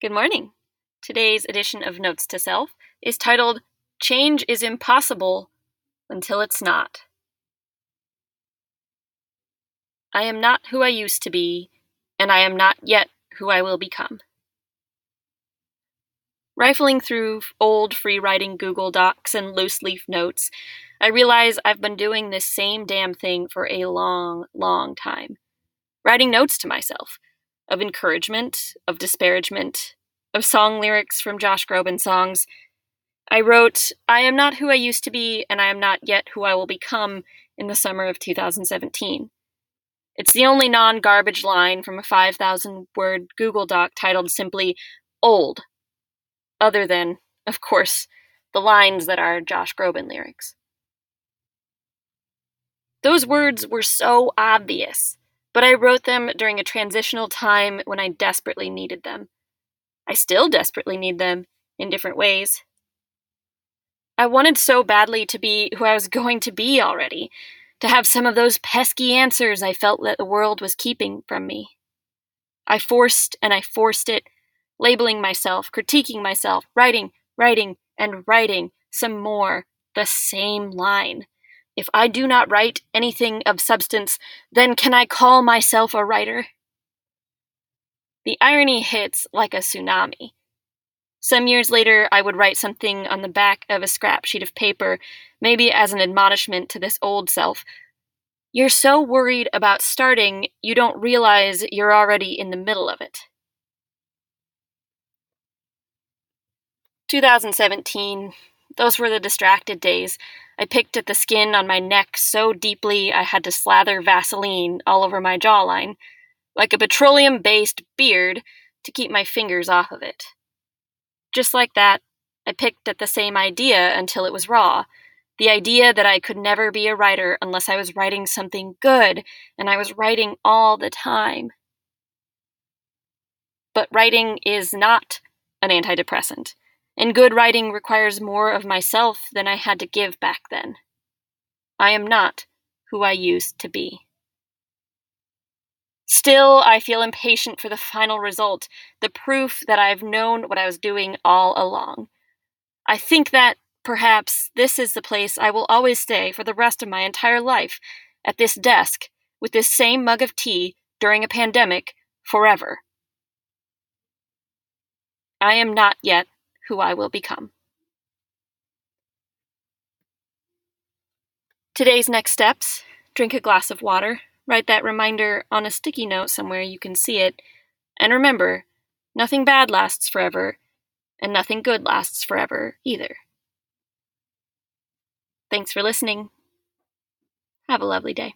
Good morning. Today's edition of Notes to Self is titled Change is Impossible Until It's Not. I am not who I used to be, and I am not yet who I will become. Rifling through old free writing Google Docs and loose leaf notes, I realize I've been doing this same damn thing for a long, long time. Writing notes to myself of encouragement, of disparagement, of song lyrics from Josh Groban songs. I wrote, I am not who I used to be, and I am not yet who I will become in the summer of 2017. It's the only non garbage line from a 5,000 word Google Doc titled simply Old, other than, of course, the lines that are Josh Groban lyrics. Those words were so obvious but I wrote them during a transitional time when I desperately needed them. I still desperately need them, in different ways. I wanted so badly to be who I was going to be already, to have some of those pesky answers I felt that the world was keeping from me. I forced and I forced it, labeling myself, critiquing myself, writing, writing, and writing some more, the same line if I do not write anything of substance, then can I call myself a writer? The irony hits like a tsunami. Some years later, I would write something on the back of a scrap sheet of paper, maybe as an admonishment to this old self. You're so worried about starting, you don't realize you're already in the middle of it. 2017, those were the distracted days. I picked at the skin on my neck so deeply I had to slather Vaseline all over my jawline, like a petroleum based beard, to keep my fingers off of it. Just like that, I picked at the same idea until it was raw. The idea that I could never be a writer unless I was writing something good, and I was writing all the time. But writing is not an antidepressant and good writing requires more of myself than I had to give back then. I am not who I used to be. Still, I feel impatient for the final result, the proof that I've known what I was doing all along. I think that, perhaps, this is the place I will always stay for the rest of my entire life, at this desk, with this same mug of tea, during a pandemic, forever. I am not yet who I will become. Today's next steps drink a glass of water, write that reminder on a sticky note somewhere you can see it, and remember nothing bad lasts forever, and nothing good lasts forever either. Thanks for listening. Have a lovely day.